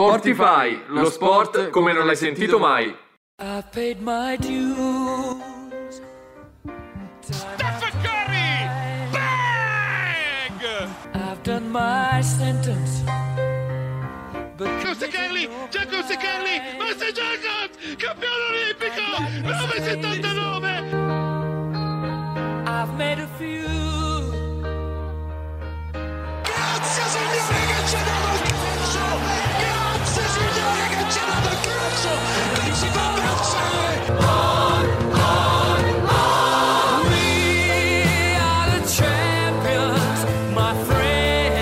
Sportify, lo sport come non l'hai sentito mai. I paid my dues. Stephen Curry! Bang! I've done my sentence. But Giusto Carli, Giacomo Carli, Master Jacobs, campione olimpico, 979! I've made a few. Grazie signore che ci ha dato il friends.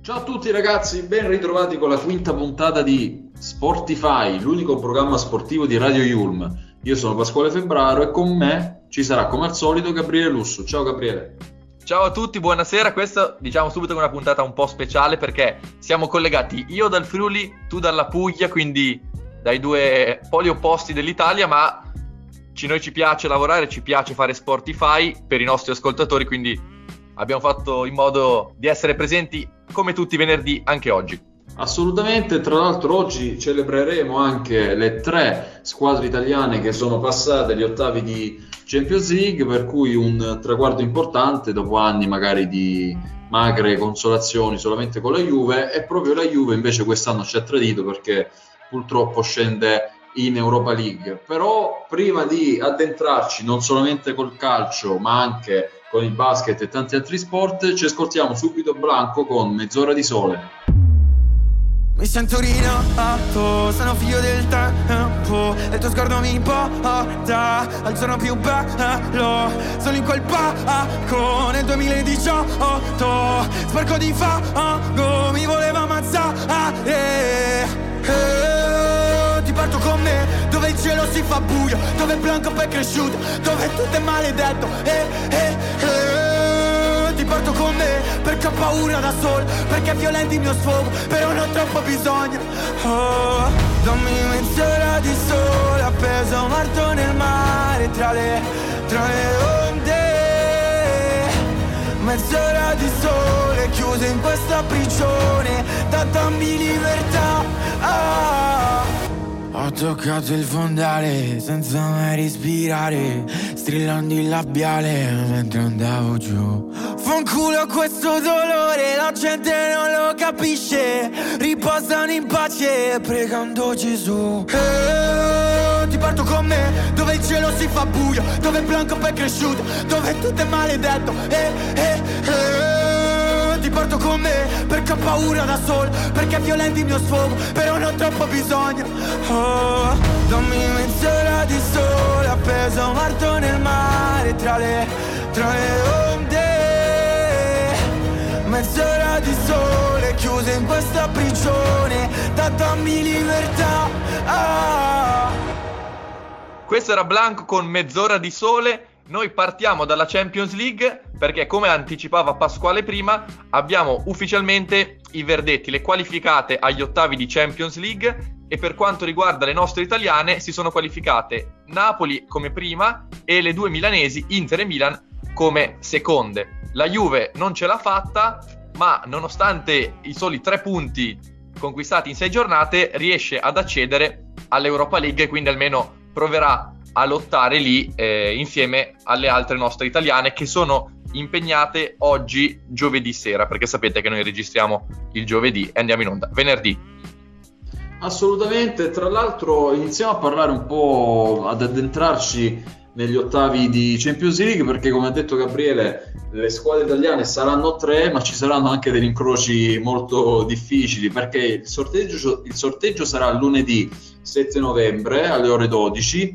Ciao a tutti ragazzi, ben ritrovati con la quinta puntata di Sportify, l'unico programma sportivo di Radio Yulm. Io sono Pasquale Febbraro e con me ci sarà come al solito Gabriele Lusso. Ciao Gabriele. Ciao a tutti, buonasera. Questa diciamo subito è una puntata un po' speciale perché siamo collegati io dal Friuli, tu dalla Puglia, quindi dai due poli opposti dell'Italia, ma ci- noi ci piace lavorare, ci piace fare Sportify per i nostri ascoltatori, quindi abbiamo fatto in modo di essere presenti come tutti i venerdì anche oggi. Assolutamente, tra l'altro oggi celebreremo anche le tre squadre italiane che sono passate agli ottavi di Champions League, per cui un traguardo importante dopo anni magari di magre consolazioni solamente con la Juve e proprio la Juve invece quest'anno ci ha tradito perché purtroppo scende in Europa League. Però prima di addentrarci non solamente col calcio ma anche con il basket e tanti altri sport, ci ascoltiamo subito Blanco con Mezz'ora di sole. Mi sento rinato, sono figlio del tempo E il tuo sguardo mi porta al giorno più bello. Sono in quel parco nel 2018 Sporco di fango, mi voleva ammazzare. Eh, Ti porto con me, dove il cielo si fa buio Dove il blanco poi è cresciuto, dove tutto è maledetto. Eh, eh, eh, porto con me, perché ho paura da solo Perché è violento il mio sfogo, però non ho troppo bisogno. Oh, dammi mezz'ora di sole Appeso morto nel mare Tra le, tra le onde. Mezz'ora di sole chiuso in questa prigione Da dammi libertà. Ah. Ho toccato il fondale senza mai respirare Strillando il labiale mentre andavo giù. Fanculo questo dolore, la gente non lo capisce. Riposano in pace pregando Gesù. Eh, Ti porto con me, dove il cielo si fa buio Dove il blanco poi è cresciuto, dove tutto è maledetto. Eh, eh, eh, Ti porto con me, perché ho paura da solo Perché è violento il mio sfogo, però non ho troppo bisogno Oh, dammi mezz'ora di sole Appeso morto nel mare Tra le, tra le onde Mezz'ora di sole chiuso in questa prigione Da dammi libertà ah. Questo era Blanco con mezz'ora di sole. Noi partiamo dalla Champions League perché, come anticipava Pasquale prima, abbiamo ufficialmente i verdetti, le qualificate agli ottavi di Champions League. E per quanto riguarda le nostre italiane, si sono qualificate Napoli come prima e le due milanesi, Inter e Milan, come seconde. La Juve non ce l'ha fatta, ma nonostante i soli tre punti conquistati in sei giornate, riesce ad accedere all'Europa League e quindi almeno proverà a lottare lì eh, insieme alle altre nostre italiane che sono impegnate oggi giovedì sera, perché sapete che noi registriamo il giovedì e andiamo in onda. Venerdì. Assolutamente, tra l'altro iniziamo a parlare un po', ad addentrarci negli ottavi di Champions League perché come ha detto Gabriele le squadre italiane saranno tre ma ci saranno anche degli incroci molto difficili perché il sorteggio, il sorteggio sarà lunedì 7 novembre alle ore 12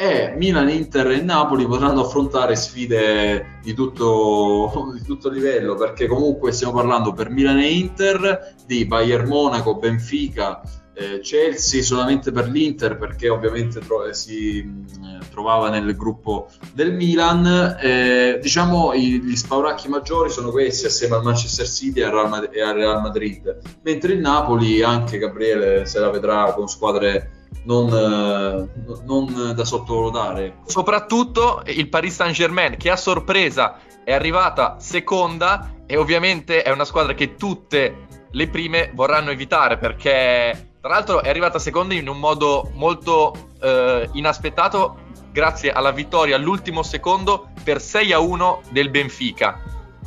e Milan, Inter e Napoli potranno affrontare sfide di tutto, di tutto livello perché comunque stiamo parlando per Milan e Inter di Bayern Monaco, Benfica, eh, Chelsea solamente per l'Inter perché ovviamente tro- si mh, trovava nel gruppo del Milan. Eh, diciamo i- gli spauracchi maggiori sono questi assieme al Manchester City e al Real Madrid, mentre il Napoli anche Gabriele se la vedrà con squadre non, eh, non da sottovalutare. Soprattutto il Paris Saint-Germain che a sorpresa è arrivata seconda e ovviamente è una squadra che tutte le prime vorranno evitare perché tra l'altro è arrivata seconda in un modo molto eh, inaspettato grazie alla vittoria all'ultimo secondo per 6 a 1 del Benfica.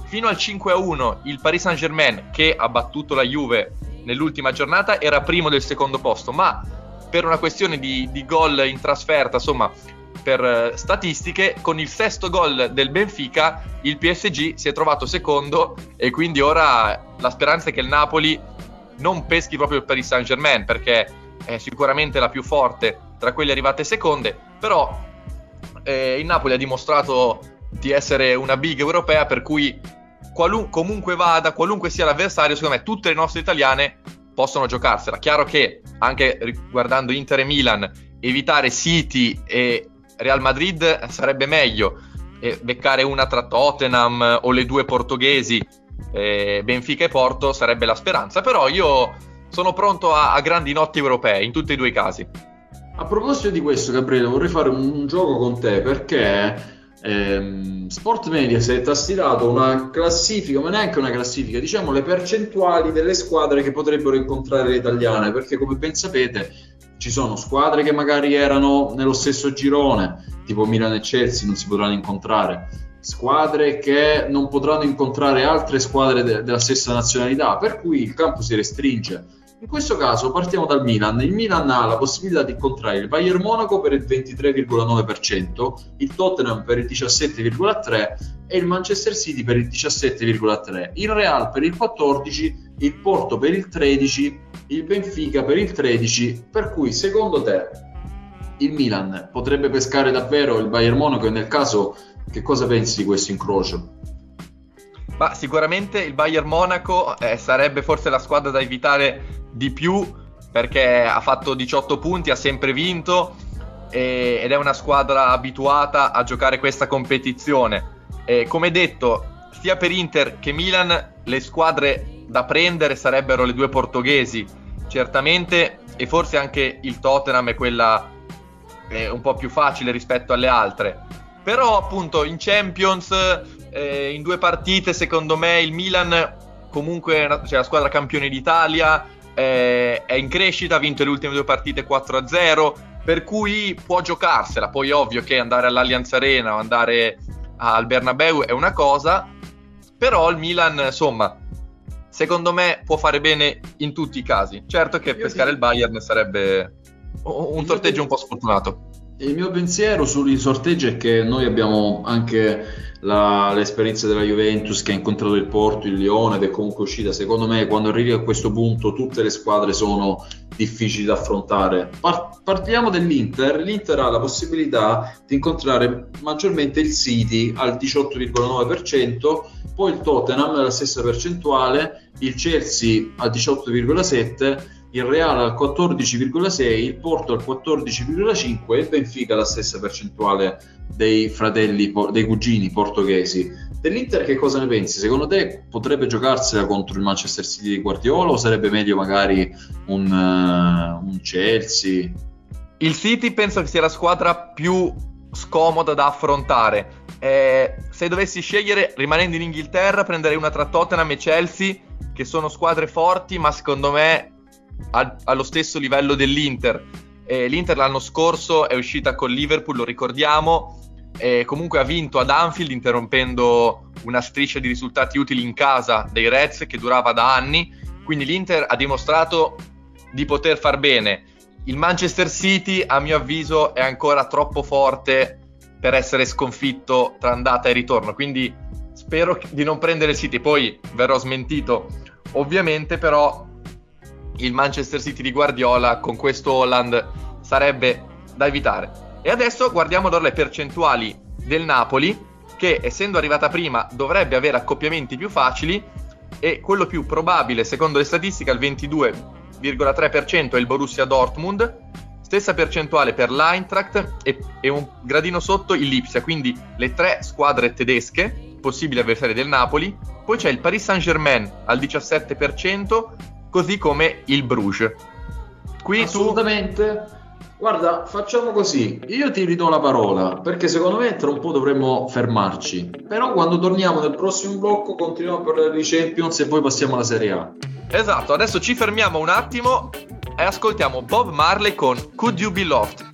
Fino al 5 a 1 il Paris Saint-Germain che ha battuto la Juve nell'ultima giornata era primo del secondo posto, ma per una questione di, di gol in trasferta, insomma, per eh, statistiche, con il sesto gol del Benfica il PSG si è trovato secondo e quindi ora la speranza è che il Napoli non peschi proprio il Paris Saint Germain perché è sicuramente la più forte tra quelle arrivate seconde, però eh, il Napoli ha dimostrato di essere una big europea per cui qualun- comunque vada, qualunque sia l'avversario, secondo me tutte le nostre italiane possono giocarsela. Chiaro che anche riguardando Inter e Milan, evitare City e Real Madrid sarebbe meglio. E beccare una tra Tottenham o le due portoghesi, eh, Benfica e Porto, sarebbe la speranza. Però io sono pronto a, a grandi notti europee in tutti e due i casi. A proposito di questo, Gabriele, vorrei fare un gioco con te perché ehm, Sport Mediaset ha stilato una classifica, ma neanche una classifica, diciamo le percentuali delle squadre che potrebbero incontrare le italiane, perché come ben sapete ci sono squadre che magari erano nello stesso girone, tipo Milan e Chelsea, non si potranno incontrare, squadre che non potranno incontrare altre squadre de- della stessa nazionalità, per cui il campo si restringe. In questo caso partiamo dal Milan. Il Milan ha la possibilità di incontrare il Bayern Monaco per il 23,9%, il Tottenham per il 17,3% e il Manchester City per il 17,3%, il Real per il 14%, il Porto per il 13%, il Benfica per il 13%. Per cui secondo te il Milan potrebbe pescare davvero il Bayern Monaco e nel caso che cosa pensi di questo incrocio? Ma sicuramente il Bayern Monaco eh, sarebbe forse la squadra da evitare di più perché ha fatto 18 punti, ha sempre vinto e, ed è una squadra abituata a giocare questa competizione. E, come detto, sia per Inter che Milan le squadre da prendere sarebbero le due portoghesi, certamente, e forse anche il Tottenham è quella eh, un po' più facile rispetto alle altre. Però appunto in Champions, eh, in due partite, secondo me il Milan comunque è cioè, la squadra campione d'Italia, eh, è in crescita, ha vinto le ultime due partite 4-0, per cui può giocarsela. Poi ovvio che andare all'Allianz Arena o andare al Bernabeu è una cosa, però il Milan, insomma, secondo me può fare bene in tutti i casi. Certo che Io pescare ti- il Bayern sarebbe un Io sorteggio ti- un po' sfortunato. Il mio pensiero sui sorteggi è che noi abbiamo anche la- l'esperienza della Juventus che ha incontrato il Porto, il Lione ed è comunque uscita. Secondo me, quando arrivi a questo punto, tutte le squadre sono difficili da affrontare. Par- partiamo dell'Inter. L'Inter ha la possibilità di incontrare maggiormente il City al 18,9%, poi il Tottenham alla stessa percentuale, il Chelsea al 18,7%. Il Real al 14,6, il Porto al 14,5 e Benfica alla stessa percentuale dei fratelli, dei cugini portoghesi. Dell'Inter che cosa ne pensi? Secondo te potrebbe giocarsela contro il Manchester City di Guardiola o sarebbe meglio magari un, eh, un Chelsea? Il City penso che sia la squadra più scomoda da affrontare. Eh, se dovessi scegliere, rimanendo in Inghilterra, prenderei una tra Tottenham e Chelsea, che sono squadre forti, ma secondo me al- allo stesso livello dell'Inter. Eh, L'Inter l'anno scorso è uscita con Liverpool, lo ricordiamo, e comunque ha vinto ad Anfield interrompendo una striscia di risultati utili in casa dei Reds che durava da anni. Quindi l'Inter ha dimostrato di poter far bene. Il Manchester City, a mio avviso, è ancora troppo forte per essere sconfitto tra andata e ritorno. Quindi spero di non prendere il City. Poi verrò smentito, ovviamente, però il Manchester City di Guardiola con questo Holland sarebbe da evitare. E adesso guardiamo allora le percentuali del Napoli, che essendo arrivata prima dovrebbe avere accoppiamenti più facili e quello più probabile, secondo le statistiche, al 22,3% è il Borussia Dortmund, stessa percentuale per l'Eintracht e, e un gradino sotto il Lipsia, quindi le tre squadre tedesche, possibili avversari del Napoli. Poi c'è il Paris Saint-Germain al 17%, così come il Bruges. Qui Assolutamente. Tu... Guarda, facciamo così. Io ti ridò la parola perché secondo me tra un po' dovremmo fermarci. Però quando torniamo nel prossimo blocco continuiamo a parlare di Champions e poi passiamo alla Serie A. Esatto, adesso ci fermiamo un attimo e ascoltiamo Bob Marley con Could You Be Loved?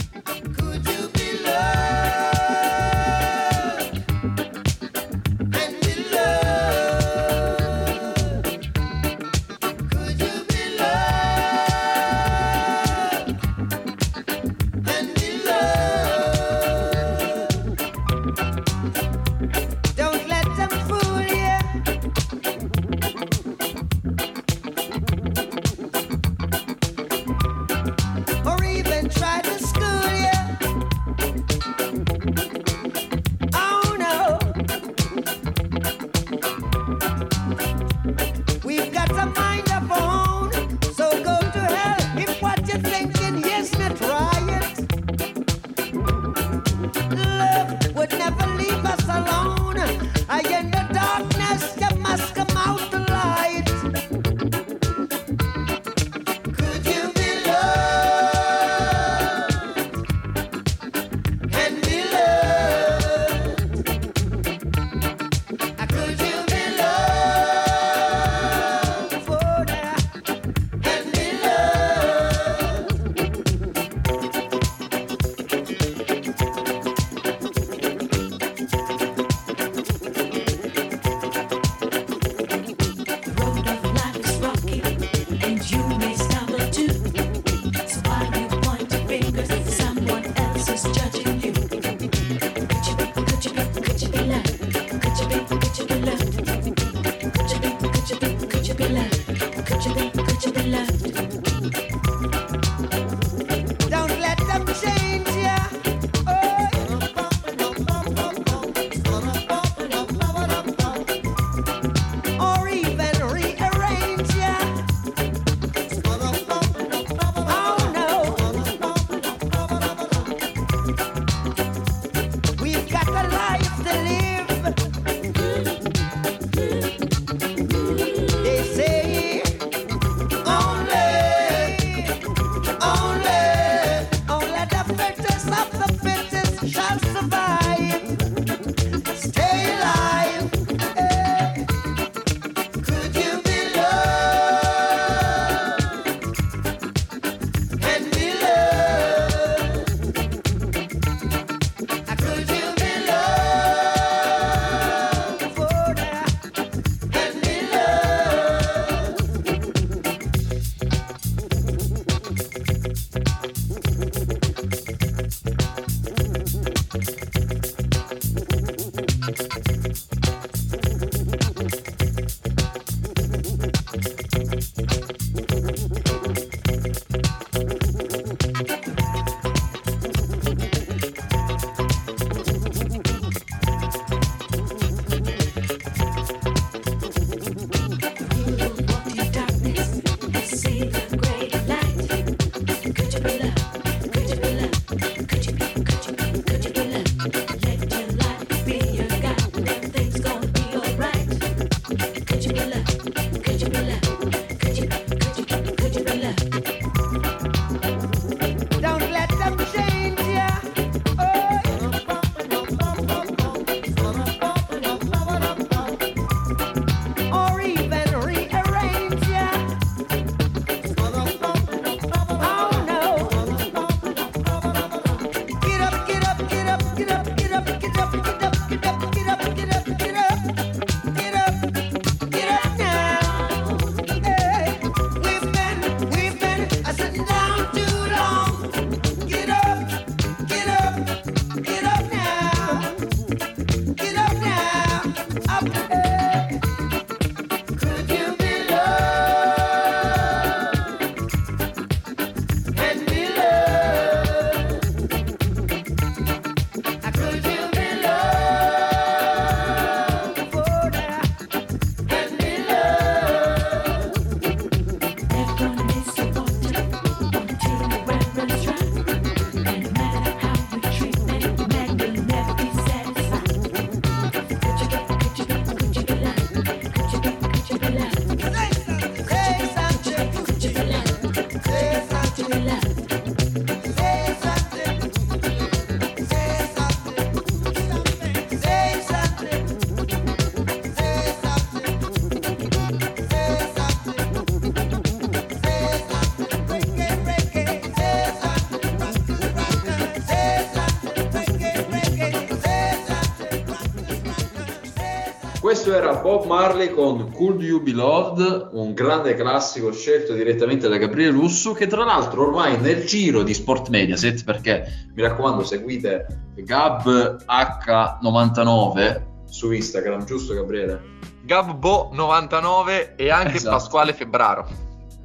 Questo era Bob Marley con Could You Be Loved, un grande classico scelto direttamente da Gabriele Lusso, che tra l'altro ormai nel giro di Sport Mediaset, perché mi raccomando seguite Gab H99 su Instagram, giusto Gabriele? Gabbo99 e anche Esatto. Pasquale Febbraro.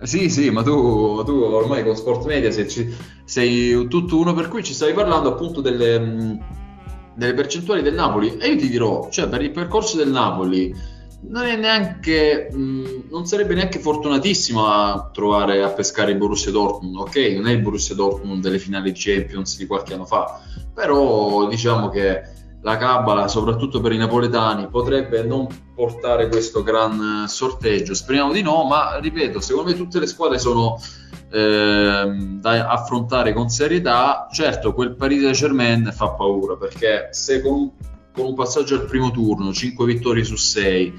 Sì, sì, ma tu, tu ormai con Sport Media sei, ci- sei un tutt'uno, per cui ci stavi parlando appunto delle, delle percentuali del Napoli e io ti dirò, cioè per il percorso del Napoli non è neanche, mh, non sarebbe neanche fortunatissimo a trovare a pescare il Borussia Dortmund, ok? Non è il Borussia Dortmund delle finali Champions di qualche anno fa, però diciamo che la cabala, soprattutto per i napoletani, potrebbe non portare questo gran eh, sorteggio. Speriamo di no, ma ripeto, secondo me tutte le squadre sono ehm, da affrontare con serietà. Certo, quel Paris Saint-Germain fa paura perché se con, con un passaggio al primo turno, 5 vittorie su 6,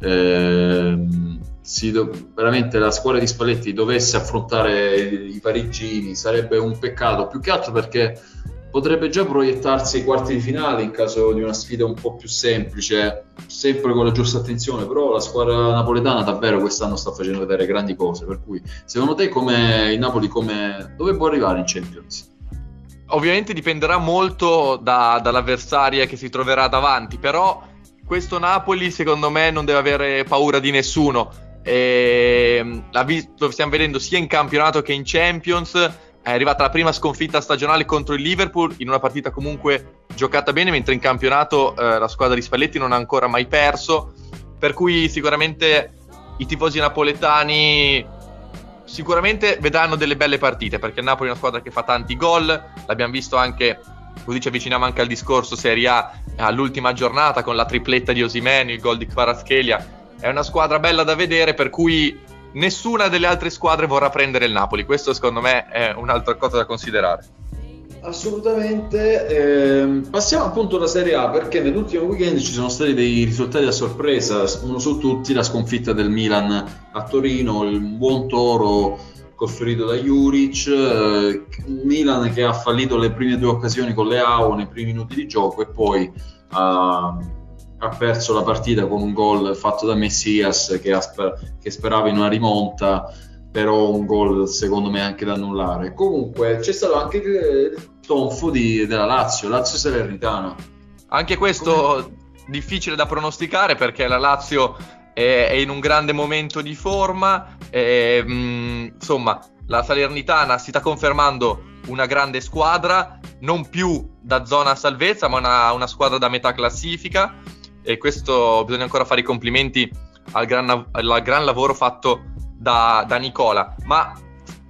ehm, si do- veramente la squadra di Spalletti dovesse affrontare i parigini sarebbe un peccato, più che altro perché potrebbe già proiettarsi ai quarti di finale in caso di una sfida un po' più semplice, sempre con la giusta attenzione, però la squadra napoletana davvero quest'anno sta facendo vedere grandi cose, per cui secondo te come il Napoli come dove può arrivare in Champions? Ovviamente dipenderà molto da- dall'avversaria che si troverà davanti, però questo Napoli secondo me non deve avere paura di nessuno. Ehm, l'ha vis- lo stiamo vedendo sia in campionato che in Champions. È arrivata la prima sconfitta stagionale contro il Liverpool in una partita comunque giocata bene, mentre in campionato eh, la squadra di Spalletti non ha ancora mai perso. Per cui sicuramente i tifosi napoletani sicuramente vedranno delle belle partite perché il Napoli è una squadra che fa tanti gol, l'abbiamo visto anche, così ci avviciniamo anche al discorso Serie A all'ultima giornata con la tripletta di Osimeni, il gol di Kvaratskhelia, è una squadra bella da vedere per cui nessuna delle altre squadre vorrà prendere il Napoli, questo secondo me è un'altra cosa da considerare. Assolutamente. ehm, passiamo appunto alla Serie A perché nell'ultimo weekend ci sono stati dei risultati a sorpresa, uno su tutti la sconfitta del Milan a Torino, il buon toro costruito da Juric, eh, Milan che ha fallito le prime due occasioni con le AO nei primi minuti di gioco e poi ha, ha perso la partita con un gol fatto da Messias che, ha sper- che sperava in una rimonta però un gol secondo me anche da annullare. Comunque c'è stato anche il tonfo di- della Lazio, Lazio Salernitana. Anche questo difficile da pronosticare perché la Lazio è, è in un grande momento di forma. e, mh, insomma, la Salernitana si sta confermando una grande squadra, non più da zona salvezza, ma una, una squadra da metà classifica. E questo bisogna ancora fare i complimenti al gran, al gran lavoro fatto da, da Nicola. Ma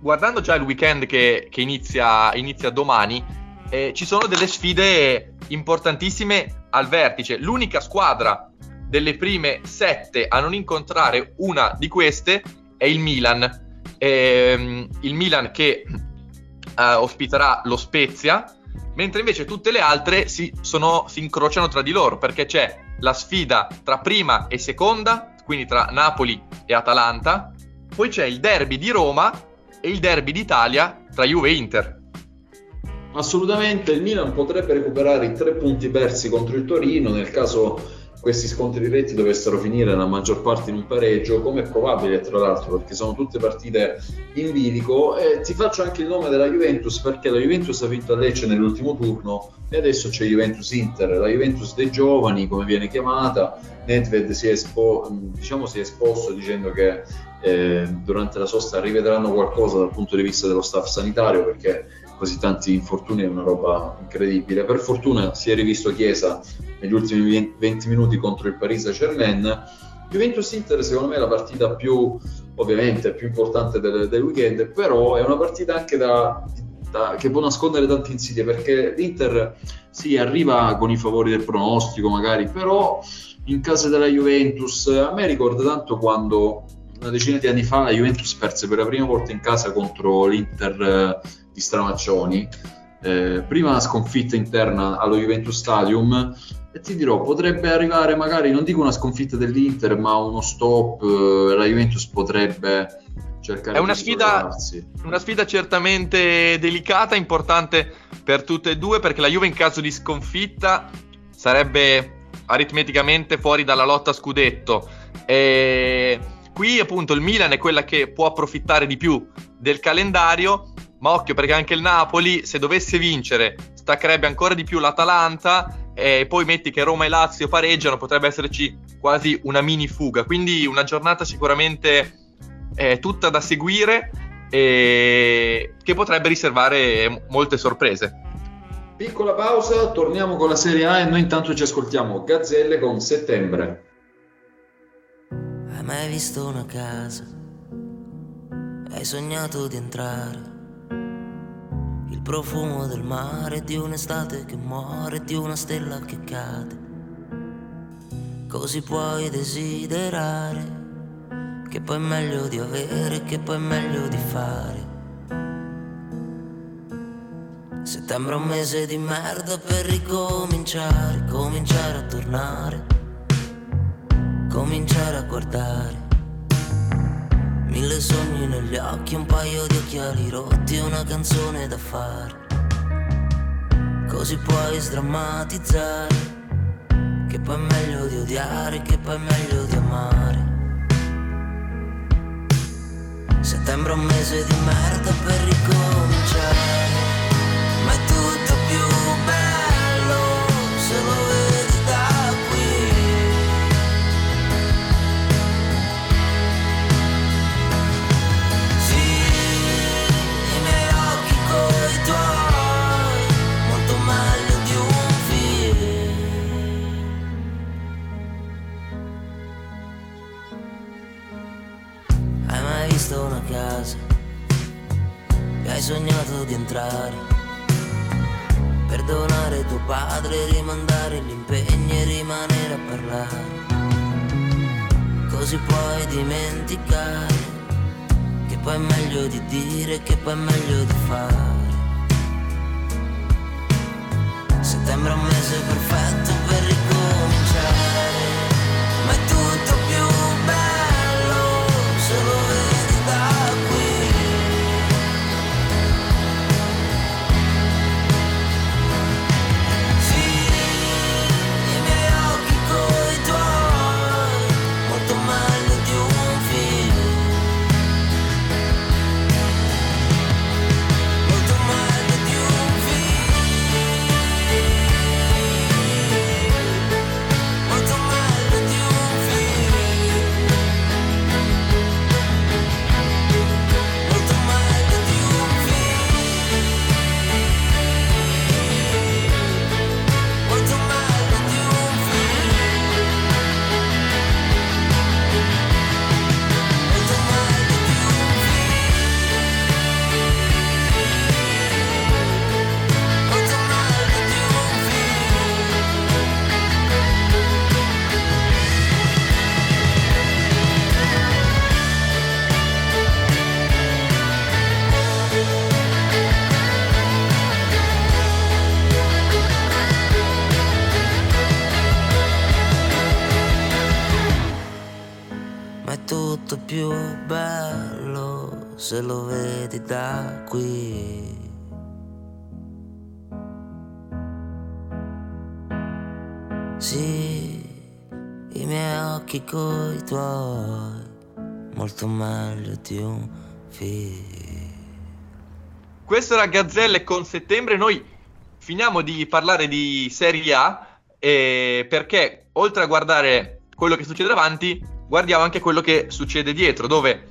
guardando già il weekend che, che inizia, inizia domani, eh, ci sono delle sfide importantissime al vertice. L'unica squadra delle prime sette a non incontrare una di queste è il Milan. Ehm, il Milan che eh, ospiterà lo Spezia, mentre invece tutte le altre si, sono- si incrociano tra di loro perché c'è la sfida tra prima e seconda, quindi tra Napoli e Atalanta, poi c'è il derby di Roma e il derby d'Italia tra Juve e Inter. Assolutamente il Milan potrebbe recuperare i tre punti persi contro il Torino nel caso questi scontri diretti dovessero finire la maggior parte in un pareggio, come è probabile tra l'altro perché sono tutte partite in bilico. E ti faccio anche il nome della Juventus perché la Juventus ha vinto a Lecce nell'ultimo turno e adesso c'è Juventus Inter, la Juventus dei giovani come viene chiamata, Nedved si è, espo- diciamo, si è esposto dicendo che eh, durante la sosta rivedranno qualcosa dal punto di vista dello staff sanitario perché così tanti infortuni è una roba incredibile. Per fortuna si è rivisto Chiesa negli ultimi 20 minuti contro il Paris Saint-Germain. Juventus Inter secondo me è la partita più ovviamente più importante del, del weekend, però è una partita anche da, da- che può nascondere tante insidie perché l'Inter sì, arriva con i favori del pronostico magari, però in casa della Juventus a me ricorda tanto quando una decina di anni fa la Juventus perse per la prima volta in casa contro l'Inter di Stramaccioni. Eh, prima una sconfitta interna allo Juventus Stadium e ti dirò potrebbe arrivare magari non dico una sconfitta dell'Inter ma uno stop eh, la Juventus potrebbe cercare È una di sfida-. Una sfida certamente delicata, importante per tutte e due, perché la Juve in caso di sconfitta sarebbe aritmeticamente fuori dalla lotta scudetto. E qui appunto il Milan è quella che può approfittare di più del calendario, ma occhio perché anche il Napoli, se dovesse vincere, staccherebbe ancora di più l'Atalanta e poi metti che Roma e Lazio pareggiano, potrebbe esserci quasi una mini fuga. Quindi una giornata sicuramente eh, tutta da seguire e che potrebbe riservare molte sorprese. Piccola pausa, torniamo con la Serie A e noi intanto ci ascoltiamo Gazzelle con Settembre. Hai mai visto una casa? Hai sognato di entrare? Il profumo del mare, di un'estate che muore, di una stella che cade. Così puoi desiderare, che poi è meglio di avere, che poi è meglio di fare. Settembre è un mese di merda per ricominciare, cominciare a tornare cominciare a guardare. Mille sogni negli occhi, un paio di occhiali rotti e una canzone da fare. Così puoi sdrammatizzare, che poi è meglio di odiare, che poi è meglio di amare. Settembre è un mese di merda per ricominciare, hai sognato di entrare? Perdonare tuo padre, rimandare gli impegni e rimanere a parlare. Così puoi dimenticare che poi è meglio di dire, che poi è meglio di fare. Settembre è un mese perfetto per ricominciare, ma è Questo era Gazzelle con settembre. Noi finiamo di parlare di Serie A eh, perché oltre a guardare quello che succede davanti, guardiamo anche quello che succede dietro, dove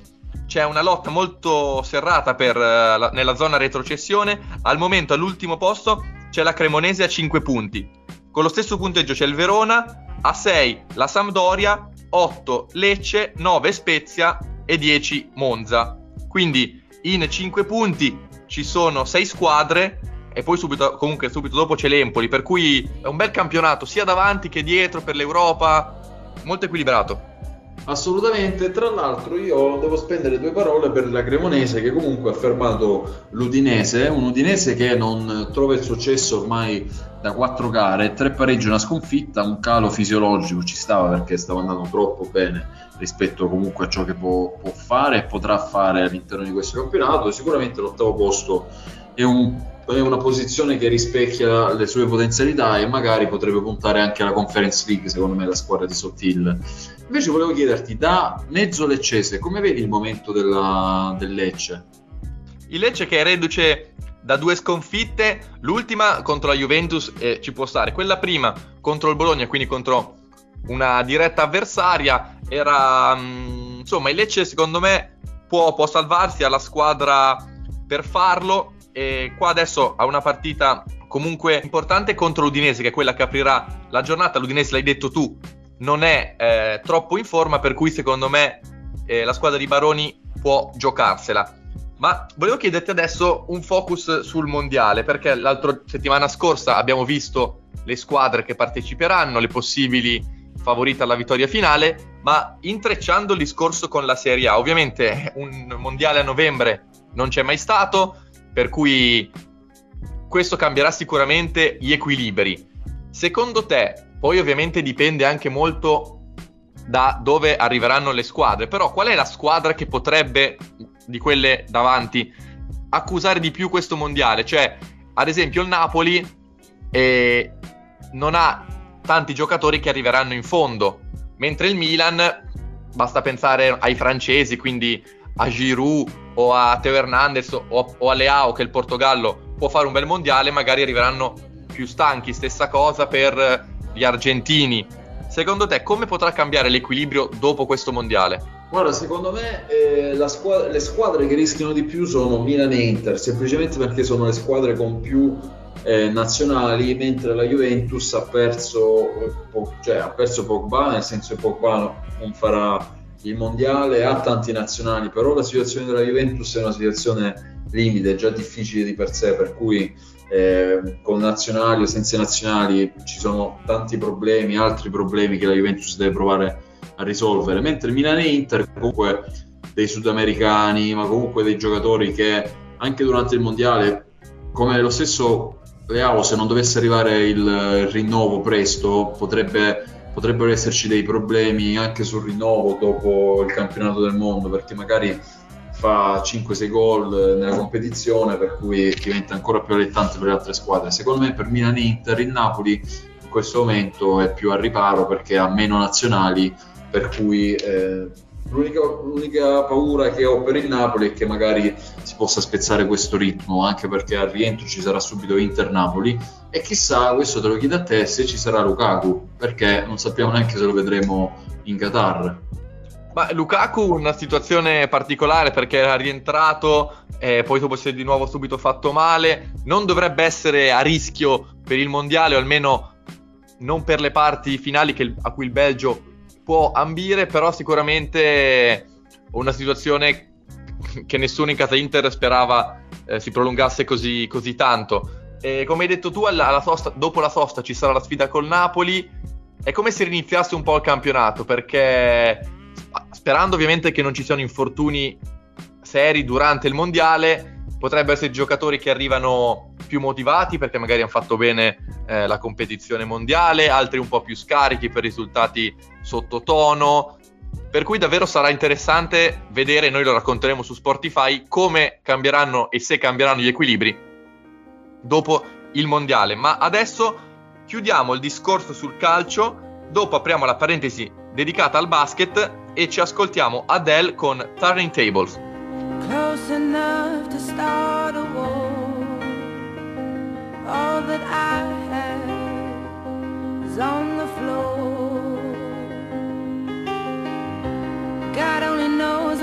c'è una lotta molto serrata per, eh, la- nella zona retrocessione. Al momento, all'ultimo posto, c'è la Cremonese a 5 punti. Con lo stesso punteggio c'è il Verona, a 6 la Sampdoria, 8 Lecce, 9 Spezia e 10 Monza. Quindi in 5 punti ci sono 6 squadre e poi subito, comunque subito dopo c'è l'Empoli, per cui è un bel campionato sia davanti che dietro per l'Europa, molto equilibrato. Assolutamente, tra l'altro io devo spendere due parole per la Cremonese che comunque ha fermato l'Udinese, un Udinese che non trova il successo ormai da quattro gare, tre pareggi una sconfitta, un calo fisiologico ci stava perché stava andando troppo bene rispetto comunque a ciò che può, può fare e potrà fare all'interno di questo campionato, sicuramente l'ottavo posto è un è una posizione che rispecchia le sue potenzialità e magari potrebbe puntare anche alla Conference League, secondo me, la squadra di Sottil. Invece volevo chiederti, da mezzo leccese, come vedi il momento della- del Lecce? Il Lecce che è reduce da due sconfitte, l'ultima contro la Juventus eh, ci può stare, quella prima contro il Bologna, quindi contro una diretta avversaria, era mm, insomma il Lecce secondo me può, può salvarsi, ha la squadra per farlo e qua adesso ha una partita comunque importante contro l'Udinese che è quella che aprirà la giornata, l'Udinese l'hai detto tu, non è eh, troppo in forma per cui secondo me eh, la squadra di Baroni può giocarsela. Ma volevo chiederti adesso un focus sul mondiale, perché l'altra settimana scorsa abbiamo visto le squadre che parteciperanno, le possibili favorite alla vittoria finale, ma intrecciando il discorso con la Serie A. Ovviamente un mondiale a novembre non c'è mai stato, per cui questo cambierà sicuramente gli equilibri. Secondo te, poi ovviamente dipende anche molto da dove arriveranno le squadre, però qual è la squadra che potrebbe, di quelle davanti, accusare di più questo mondiale? Cioè, ad esempio il Napoli eh, non ha tanti giocatori che arriveranno in fondo, mentre il Milan, basta pensare ai francesi, quindi a Giroud o a Teo Hernandez o, o a Leao che il Portogallo può fare un bel mondiale, magari arriveranno più stanchi, stessa cosa per gli argentini. Secondo te come potrà cambiare l'equilibrio dopo questo mondiale? Guarda, secondo me eh, la squa- le squadre che rischiano di più sono Milan e Inter, semplicemente perché sono le squadre con più eh, nazionali, mentre la Juventus ha perso, cioè, ha perso Pogba, nel senso che Pogba no- non farà il mondiale, ha tanti nazionali, però la situazione della Juventus è una situazione limite, già difficile di per sé, per cui eh, con nazionali o senza nazionali ci sono tanti problemi, altri problemi che la Juventus deve provare a risolvere, mentre Milan e Inter comunque dei sudamericani, ma comunque dei giocatori che anche durante il mondiale, come lo stesso Leao, se non dovesse arrivare il, rinnovo presto, potrebbe, potrebbero esserci dei problemi anche sul rinnovo dopo il campionato del mondo, perché magari fa 5-6 gol nella competizione, per cui diventa ancora più allettante per le altre squadre. Secondo me per Milan Inter il Napoli in questo momento è più al riparo perché ha meno nazionali, per cui eh, l'unica, l'unica paura che ho per il Napoli è che magari si possa spezzare questo ritmo, anche perché al rientro ci sarà subito Inter-Napoli e chissà, questo te lo chiedo a te, se ci sarà Lukaku, perché non sappiamo neanche se lo vedremo in Qatar. Ma Lukaku una situazione particolare perché era rientrato e poi dopo si è di nuovo subito fatto male. Non dovrebbe essere a rischio per il mondiale, o almeno non per le parti finali che- a cui il Belgio può ambire, però sicuramente una situazione che nessuno in casa Inter sperava eh, si prolungasse così, così tanto. E come hai detto tu, alla- alla sosta- dopo la sosta ci sarà la sfida col Napoli. È come se riniziasse un po' il campionato perché sperando ovviamente che non ci siano infortuni seri durante il mondiale, potrebbero essere giocatori che arrivano più motivati perché magari hanno fatto bene eh, la competizione mondiale, altri un po' più scarichi per risultati sottotono. Per cui davvero sarà interessante vedere, noi lo racconteremo su Spotify, come cambieranno e se cambieranno gli equilibri dopo il mondiale. Ma adesso chiudiamo il discorso sul calcio, dopo apriamo la parentesi dedicata al basket e ci ascoltiamo Adele con Turning Tables. Close enough to start a war. All that I have is on the floor. God only knows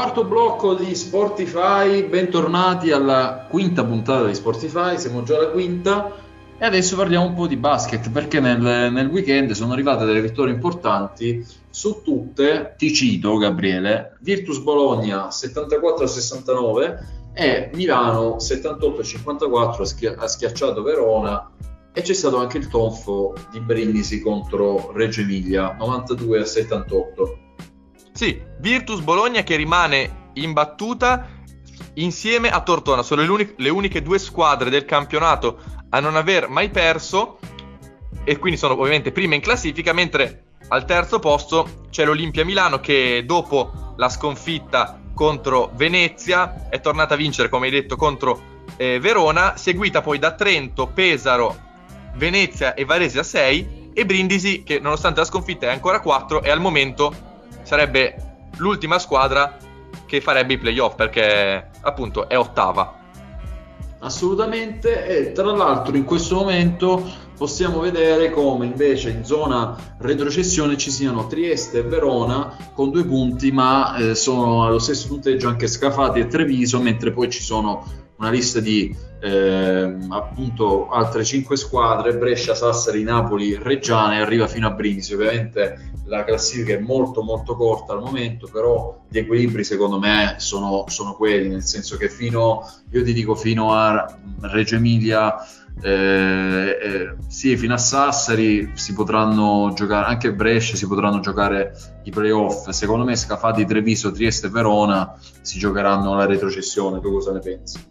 Quarto blocco di Sportify, bentornati alla quinta puntata di Sportify, siamo già alla quinta. E adesso parliamo un po' di basket perché nel, nel weekend sono arrivate delle vittorie importanti su tutte, ti cito Gabriele, Virtus Bologna 74-69 e Milano 78-54 ha schia- ha schiacciato Verona. E c'è stato anche il tonfo di Brindisi contro Reggio Emilia 92-78. Sì, Virtus Bologna che rimane imbattuta insieme a Tortona. Sono le, uni- le uniche due squadre del campionato a non aver mai perso e quindi sono ovviamente prime in classifica, mentre al terzo posto c'è l'Olimpia Milano che dopo la sconfitta contro Venezia è tornata a vincere, come hai detto, contro eh, Verona, seguita poi da Trento, Pesaro, Venezia e Varese a 6 e Brindisi che nonostante la sconfitta è ancora a 4 e al momento sarebbe l'ultima squadra che farebbe i playoff perché appunto è ottava. Assolutamente, e tra l'altro in questo momento possiamo vedere come invece in zona retrocessione ci siano Trieste e Verona con due punti, ma eh, sono allo stesso punteggio anche Scafati e Treviso, mentre poi ci sono una lista di eh, appunto altre cinque squadre, Brescia, Sassari, Napoli, Reggiana e arriva fino a Brindisi. Ovviamente la classifica è molto molto corta al momento, però gli equilibri secondo me sono, sono quelli, nel senso che fino, io ti dico fino a Reggio Emilia, eh, eh, sì, fino a Sassari si potranno giocare, anche Brescia si potranno giocare i playoff. Secondo me Scafati, Treviso, Trieste e Verona si giocheranno la retrocessione. Tu cosa ne pensi?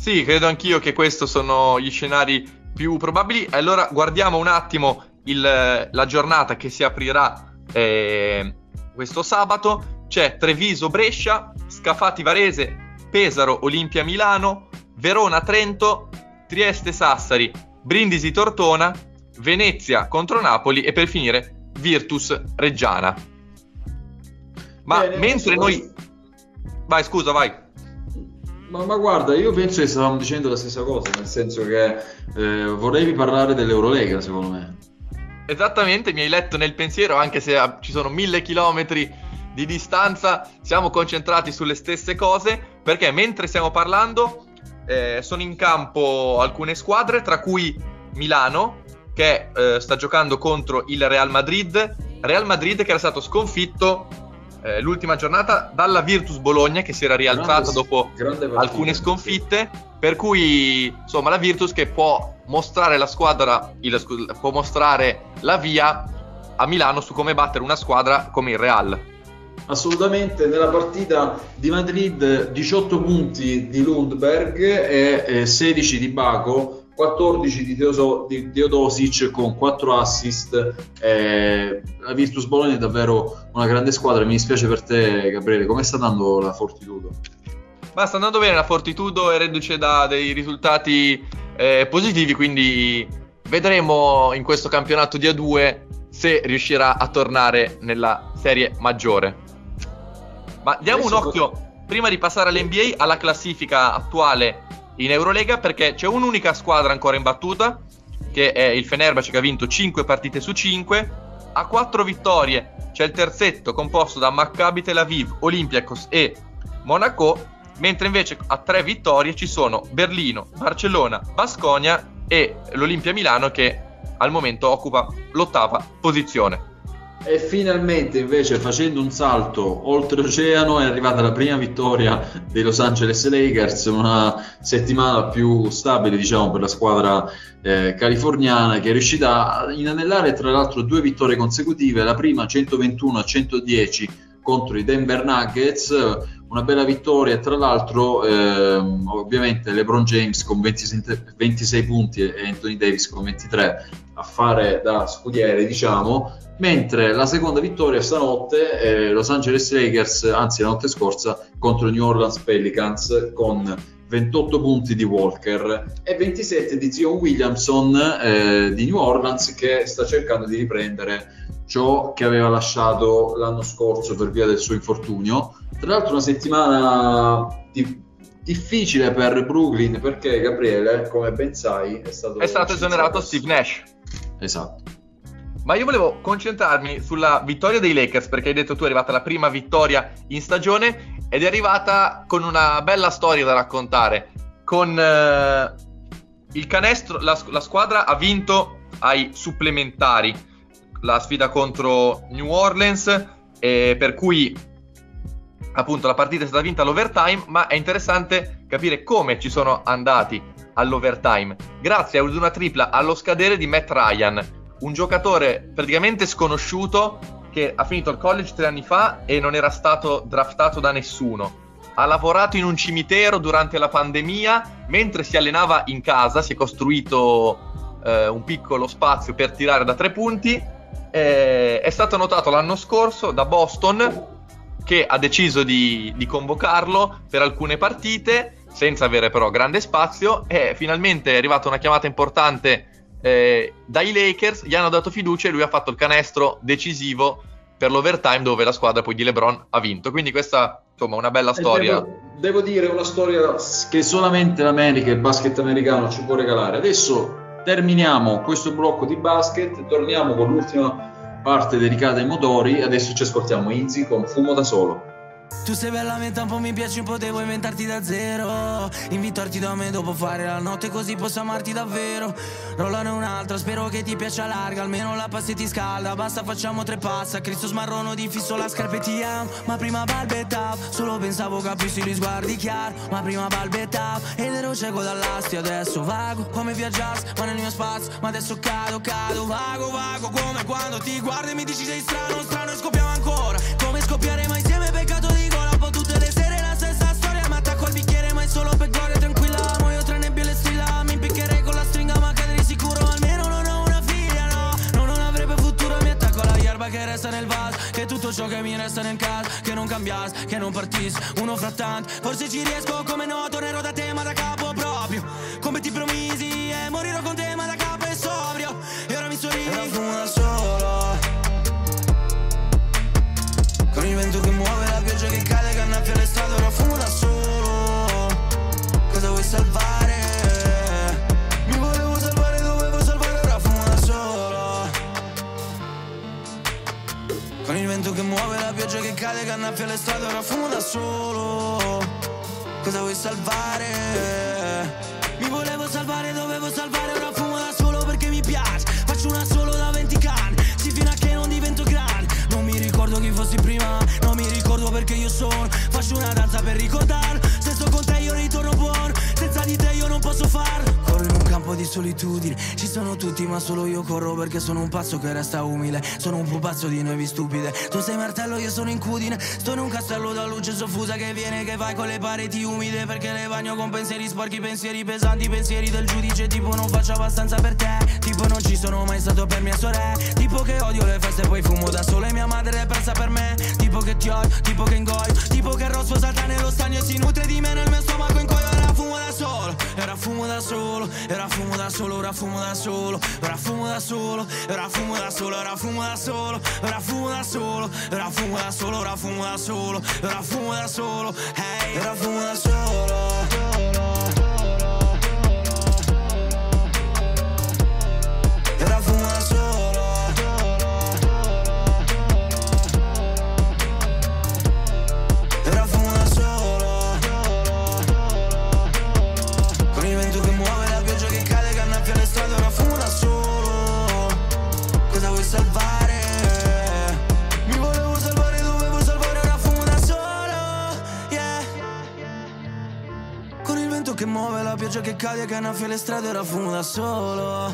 Sì, credo anch'io che questi sono gli scenari più probabili. Allora guardiamo un attimo il- la giornata che si aprirà eh, questo sabato. C'è Treviso-Brescia, Scafati-Varese, Pesaro-Olimpia-Milano, Verona-Trento, Trieste-Sassari, Brindisi-Tortona, Venezia contro Napoli e per finire Virtus-Reggiana. Ma Bene, mentre noi... Vai, scusa, vai. Ma, ma guarda, io penso che stavamo dicendo la stessa cosa, nel senso che eh, volevi parlare dell'Eurolega, secondo me. Esattamente, mi hai letto nel pensiero, anche se ah, ci sono mille chilometri di distanza, siamo concentrati sulle stesse cose, perché mentre stiamo parlando eh, sono in campo alcune squadre, tra cui Milano, che eh, sta giocando contro il Real Madrid, Real Madrid che era stato sconfitto eh, l'ultima giornata dalla Virtus Bologna che si era rialzata Grande- dopo grande alcune sconfitte, per cui insomma la Virtus che può mostrare la squadra, il- può mostrare la via a Milano su come battere una squadra come il Real. Assolutamente, nella partita di Madrid 18 punti di Lundberg e eh, 16 di Baco, 14 di, Teoso- di Teodosic con 4 assist. Eh, la Virtus Bologna è davvero una grande squadra. Mi dispiace per te, Gabriele. Come sta andando la Fortitudo? Ma sta andando bene la Fortitudo è reduce da dei risultati eh, positivi, quindi vedremo in questo campionato di A2 se riuscirà a tornare nella serie maggiore. Ma diamo un Adesso- occhio, prima di passare all'NBA, alla classifica attuale in Eurolega, perché c'è un'unica squadra ancora imbattuta, che è il Fenerbahce che ha vinto 5 partite su 5, ha 4 vittorie, c'è il terzetto composto da Maccabi Tel Aviv, Olympiacos e Monaco, mentre invece a 3 vittorie ci sono Berlino, Barcellona, Basconia e l'Olimpia Milano che al momento occupa l'ottava posizione. E finalmente invece facendo un salto oltreoceano è arrivata la prima vittoria dei Los Angeles Lakers, una settimana più stabile diciamo per la squadra eh, californiana che è riuscita a inanellare tra l'altro due vittorie consecutive, la prima 121 a 110 contro i Denver Nuggets, una bella vittoria tra l'altro ehm, ovviamente LeBron James con 26, 26 punti e Anthony Davis con 23 a fare da scudiere diciamo mentre la seconda vittoria stanotte eh, Los Angeles Lakers anzi la notte scorsa contro New Orleans Pelicans con 28 punti di Walker e 27 di Zion Williamson eh, di New Orleans che sta cercando di riprendere ciò che aveva lasciato l'anno scorso per via del suo infortunio tra l'altro una settimana di- difficile per Brooklyn perché Gabriele come ben sai è stato È stato esonerato Steve Nash. esatto Ma io volevo concentrarmi sulla vittoria dei Lakers perché hai detto tu è arrivata la prima vittoria in stagione ed è arrivata con una bella storia da raccontare. Con eh, il canestro, la, la squadra ha vinto ai supplementari la sfida contro New Orleans, eh, per cui appunto la partita è stata vinta all'overtime, ma è interessante capire come ci sono andati all'overtime. Grazie ad una tripla allo scadere di Matt Ryan, un giocatore praticamente sconosciuto che ha finito il college tre anni fa e non era stato draftato da nessuno. Ha lavorato in un cimitero durante la pandemia, mentre si allenava in casa, si è costruito eh, un piccolo spazio per tirare da tre punti. Eh, è stato notato l'anno scorso da Boston, che ha deciso di, di convocarlo per alcune partite, senza avere però grande spazio, e finalmente è arrivata una chiamata importante eh, dai Lakers, gli hanno dato fiducia e lui ha fatto il canestro decisivo per l'overtime dove la squadra poi di LeBron ha vinto. Quindi questa, insomma, una bella E storia. Devo, devo dire una storia che solamente l'America e il basket americano ci può regalare. Adesso terminiamo questo blocco di basket, torniamo con l'ultima parte dedicata ai motori. Adesso ci ascoltiamo Izzy con Fumo da solo. Tu sei bella meta, un po' mi piaci, un po' devo inventarti da zero. Invitarti da me dopo fare la notte così posso amarti davvero. Rollane un'altra, spero che ti piaccia larga. Almeno la passi ti scalda, basta facciamo tre passi A Cristo smarrono di fisso la scarpa e ti amo Ma prima balbettavo, solo pensavo capissi gli sguardi chiari Ma prima balbettavo, ed ero cieco dall'asti. Adesso vago, come viaggiassi, ma nel mio spazio Ma adesso cado, cado, vago, vago Come quando ti guardo e mi dici sei strano, strano E scoppiamo ancora, come scoppiare mai insieme Peccato di solo per gloria Tranquilla, muoio tra nebbie e le strilla Mi impiccherei con la stringa ma cadrei sicuro. Almeno non ho una figlia, no. No, non avrebbe futuro Mi attacco alla yerba che resta nel vaso. Che tutto ciò che mi resta nel caso Che non cambiassi, che non partissi Uno fra tanti Forse ci riesco come no Tornerò da te ma da capo proprio. Come ti promisi E morirò con te ma da capo e sobrio. E ora mi sorridi Ora fumo da solo. Con il vento che muove, la pioggia che cade, che annaffia le strade, ora fumo da solo salvare. Mi volevo salvare, dovevo salvare ora fumo da solo. Con il vento che muove, la pioggia che cade, cannaffia le strade Ora fumo da solo. Cosa vuoi salvare? Mi volevo salvare, dovevo salvare Ora fumo da solo perché mi piace. Faccio una solo da 20 can Sì, fino a che non divento grande Non mi ricordo chi fossi prima Non mi ricordo perché io sono. Faccio una danza per ricordarlo Se sto con te io ritorno buono di solitudine. Ci sono tutti ma solo io corro perché sono un pazzo che resta umile. Sono un pupazzo di nevi stupide. Tu sei martello, io sono incudine. Sto in un castello da luce soffusa che viene Che vai con le pareti umide. Perché le bagno con pensieri sporchi Pensieri pesanti, pensieri del giudice. Tipo non faccio abbastanza per te. Tipo non ci sono mai stato per mia sorella. Tipo che odio le feste poi fumo da solo. E mia madre è persa per me. Tipo che ti odio, tipo che ingoio. Tipo che il rosso salta nello stagno e si nutre di me nel mio stomaco in solo, era fumo da solo Era fumo da solo, ora fumo da solo Era fumo da solo, era fumo da solo Era fumo da solo, era fumo da solo Era fumo da solo, ora fumo da solo Era fumo da solo, hey Era fumo da solo che muove, la pioggia che cade, che annaffia le strade Ora fumo da solo.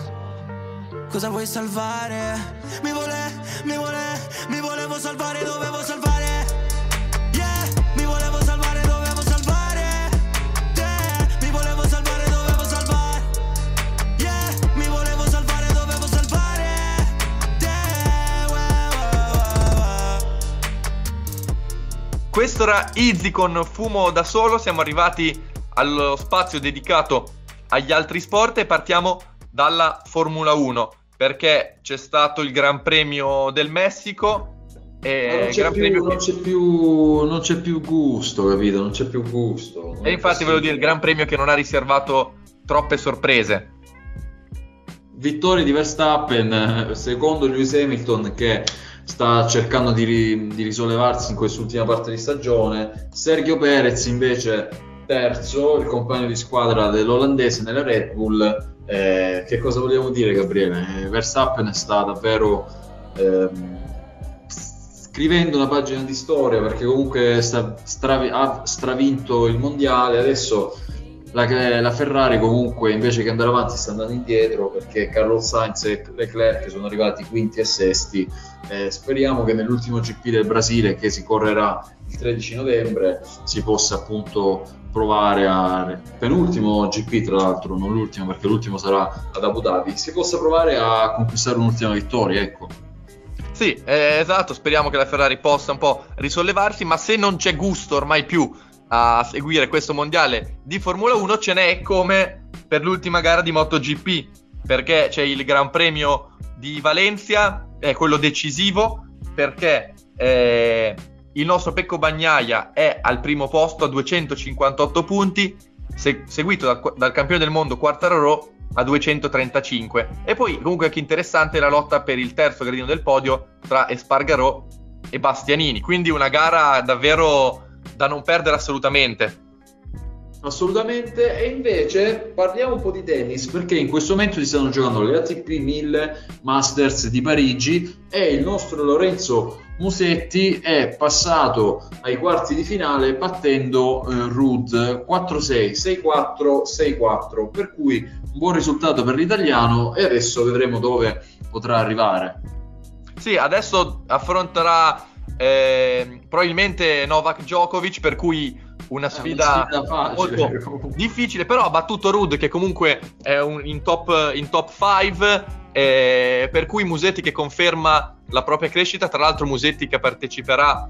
Cosa vuoi salvare? Mi vole, mi vole, mi volevo salvare, dovevo salvare. Yeah, mi volevo salvare, dovevo salvare. Te Mi volevo salvare, dovevo salvare Yeah, mi volevo salvare, dovevo salvare. Ue, ue. Questo era Easy con Fumo da solo, siamo arrivati allo spazio dedicato agli altri sport e partiamo dalla Formula 1 perché c'è stato il Gran Premio del Messico e non c'è, Gran più, Premio non, c'è più, non c'è più gusto, capito? Non c'è più gusto. E infatti volevo dire il. Gran Premio che non ha riservato troppe sorprese. Vittoria di Verstappen, secondo Lewis Hamilton che sta cercando di, di risollevarsi in quest'ultima parte di stagione. Sergio Perez invece terzo, il compagno di squadra dell'olandese nella Red Bull. Eh, che cosa vogliamo dire Gabriele? Eh, Verstappen sta davvero ehm, scrivendo una pagina di storia perché comunque sta- stravi- ha stravinto il mondiale, adesso la, la Ferrari comunque invece che andare avanti sta andando indietro perché Carlos Sainz e Leclerc sono arrivati quinti e sesti. Eh, speriamo che nell'ultimo GP del Brasile che si correrà il 13 novembre si possa appunto provare a penultimo GP tra l'altro, non l'ultimo perché l'ultimo sarà ad Abu Dhabi, si possa provare a conquistare un'ultima vittoria, ecco. Sì, eh, esatto, speriamo che la Ferrari possa un po' risollevarsi, ma se non c'è gusto ormai più a seguire questo mondiale di Formula 1, ce n'è come per l'ultima gara di MotoGP, perché c'è il Gran Premio di Valencia, è quello decisivo, perché eh, il nostro Pecco Bagnaia è al primo posto a 258 punti, se- seguito dal, dal campione del mondo Quartararo a 235. E poi comunque anche interessante la lotta per il terzo gradino del podio tra Espargarò e Bastianini, quindi una gara davvero da non perdere assolutamente. Assolutamente, e invece parliamo un po' di tennis perché in questo momento si stanno giocando le ATP 1000 Masters di Parigi e il nostro Lorenzo Musetti è passato ai quarti di finale battendo eh, Rud 4-6, 6-4, 6-4, per cui un buon risultato per l'italiano e adesso vedremo dove potrà arrivare. Sì, adesso affronterà eh, probabilmente Novak Djokovic, per cui una sfida, sfida facile. molto difficile, però ha battuto Rud che comunque è un- in top in top 5, per cui Musetti che conferma la propria crescita, tra l'altro Musetti che parteciperà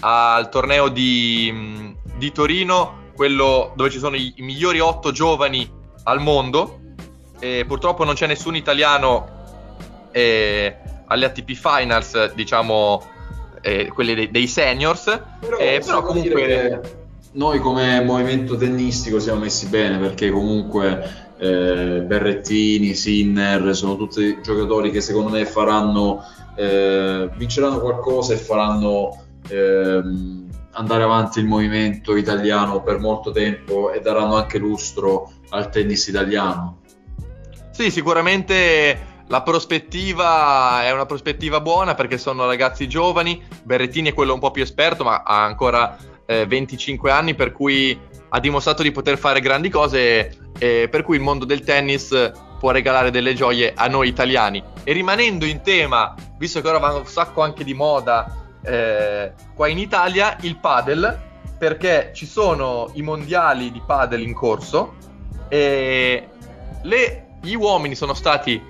al torneo di, di Torino, quello dove ci sono i, i migliori 8 giovani al mondo, e purtroppo non c'è nessun italiano eh, alle ATP Finals, diciamo, eh, quelli dei, dei seniors, Però, eh, però comunque... noi come movimento tennistico siamo messi bene perché comunque eh, Berrettini, Sinner sono tutti giocatori che secondo me faranno eh, vinceranno qualcosa e faranno ehm, andare avanti il movimento italiano per molto tempo e daranno anche lustro al tennis italiano. Sì, sicuramente la prospettiva è una prospettiva buona perché sono ragazzi giovani. Berrettini è quello un po' più esperto, ma ha ancora eh, 25 anni, per cui ha dimostrato di poter fare grandi cose. E per cui il mondo del tennis può regalare delle gioie a noi italiani. E rimanendo in tema, visto che ora va un sacco anche di moda eh, qua in Italia, il padel, perché ci sono i mondiali di padel in corso e le- gli uomini sono stati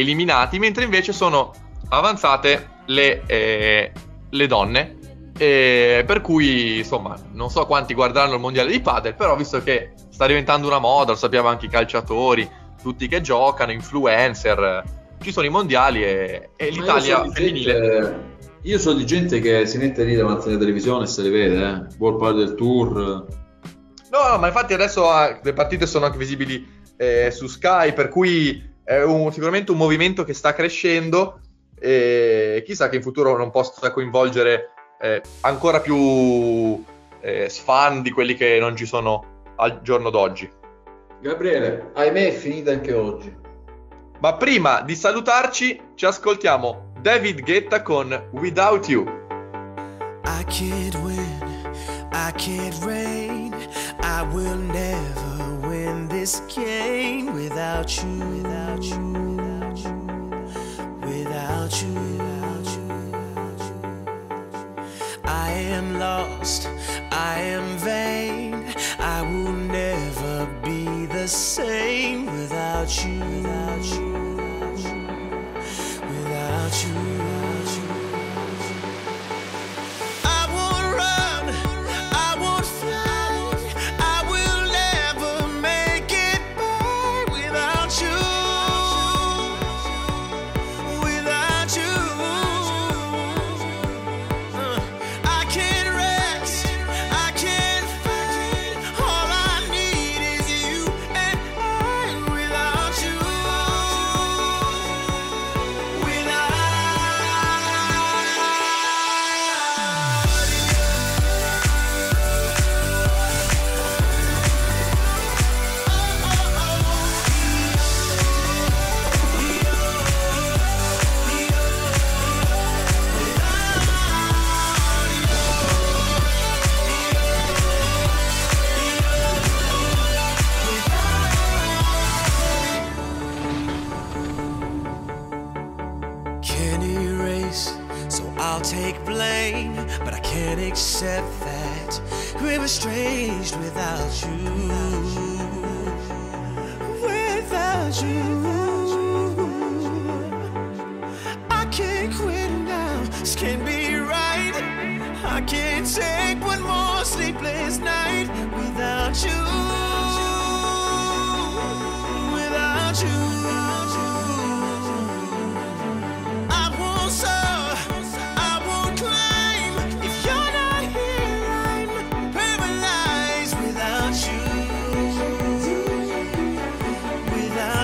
eliminati, mentre invece sono avanzate le, eh, le donne. E per cui, insomma, non so quanti guarderanno il mondiale di padel, però visto che sta diventando una moda, lo sappiamo anche i calciatori, tutti che giocano, influencer, ci sono i mondiali e, e Ma io l'Italia so femminile. gente- Io so di gente che si mette lì davanti alla televisione e se le vede, eh. World Padel Tour. No, no, ma infatti adesso ah, le partite sono anche visibili eh, su Sky, per cui è un- sicuramente un movimento che sta crescendo e chissà che in futuro non possa coinvolgere eh, ancora più eh, fan di quelli che non ci sono al giorno d'oggi. Gabriele, ahimè è finita anche oggi. Ma prima di salutarci, ci ascoltiamo David Guetta con Without You. I can't win, I can't reign. I will never this game without you, without you, without you, without you, without you. I am lost, I am vain. I will never be the same without you, without you,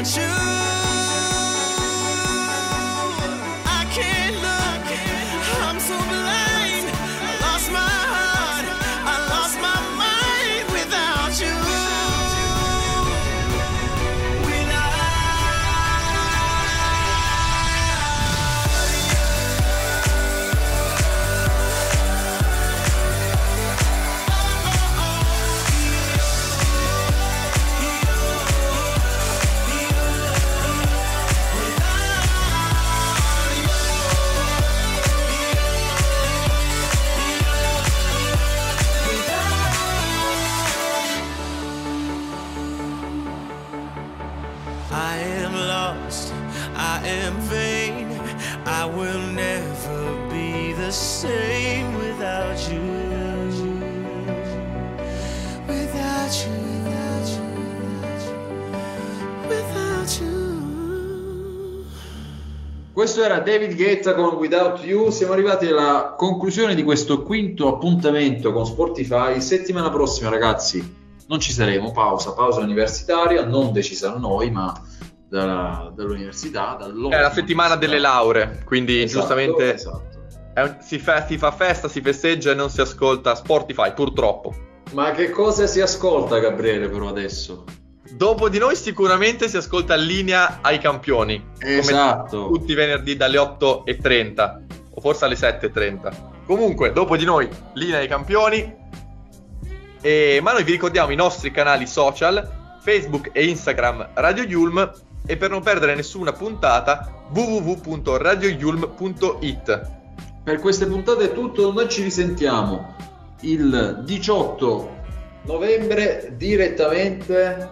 Without you, Questo era David Guetta con Without You. Siamo arrivati alla conclusione di questo quinto appuntamento con Sportify. Settimana prossima, ragazzi, non ci saremo. Pausa, pausa universitaria, non decisa da noi, ma dalla- dall'università. È la settimana delle lauree, quindi Esatto, giustamente esatto. un- si, fa, si fa festa, si festeggia e non si ascolta Spotify, purtroppo. Ma che cosa si ascolta, Gabriele, però adesso? Dopo di noi sicuramente si ascolta linea ai campioni. Esatto. Tutti i venerdì dalle 8.30 o forse alle 7.30. Comunque, dopo di noi linea ai campioni. E- ma noi vi ricordiamo i nostri canali social, Facebook e Instagram Radio Yulm e per non perdere nessuna puntata www.radioyulm.it. Per queste puntate è tutto, noi ci risentiamo il 18 novembre direttamente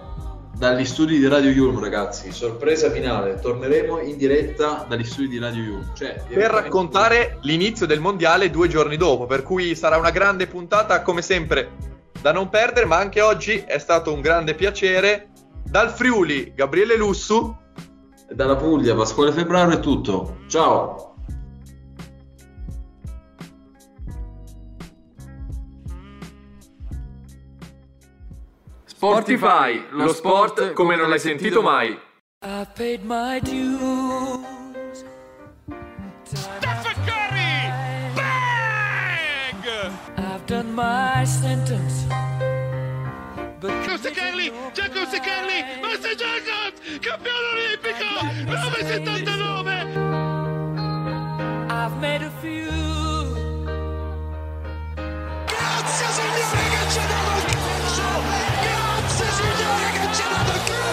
dagli studi di Radio Yulm, ragazzi. Sorpresa finale, torneremo in diretta dagli studi di Radio Yulm. Cioè, per raccontare l'inizio del mondiale due giorni dopo, per cui sarà una grande puntata come sempre da non perdere, ma anche oggi è stato un grande piacere. Dal Friuli, Gabriele Lussu. Dalla Puglia, Pasquale Febbraio è tutto. Ciao! Sportify, lo sport come non l'hai sentito mai. I paid my dues. Stephen Curry! Bang! I've done my sentence. But Giacomo Carli, Giacomo Carli, Master Jacobs, campione olimpico, 979! I've made a few. Grazie signore che ci ha dato il!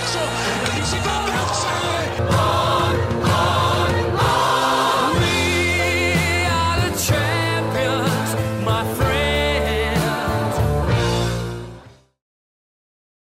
说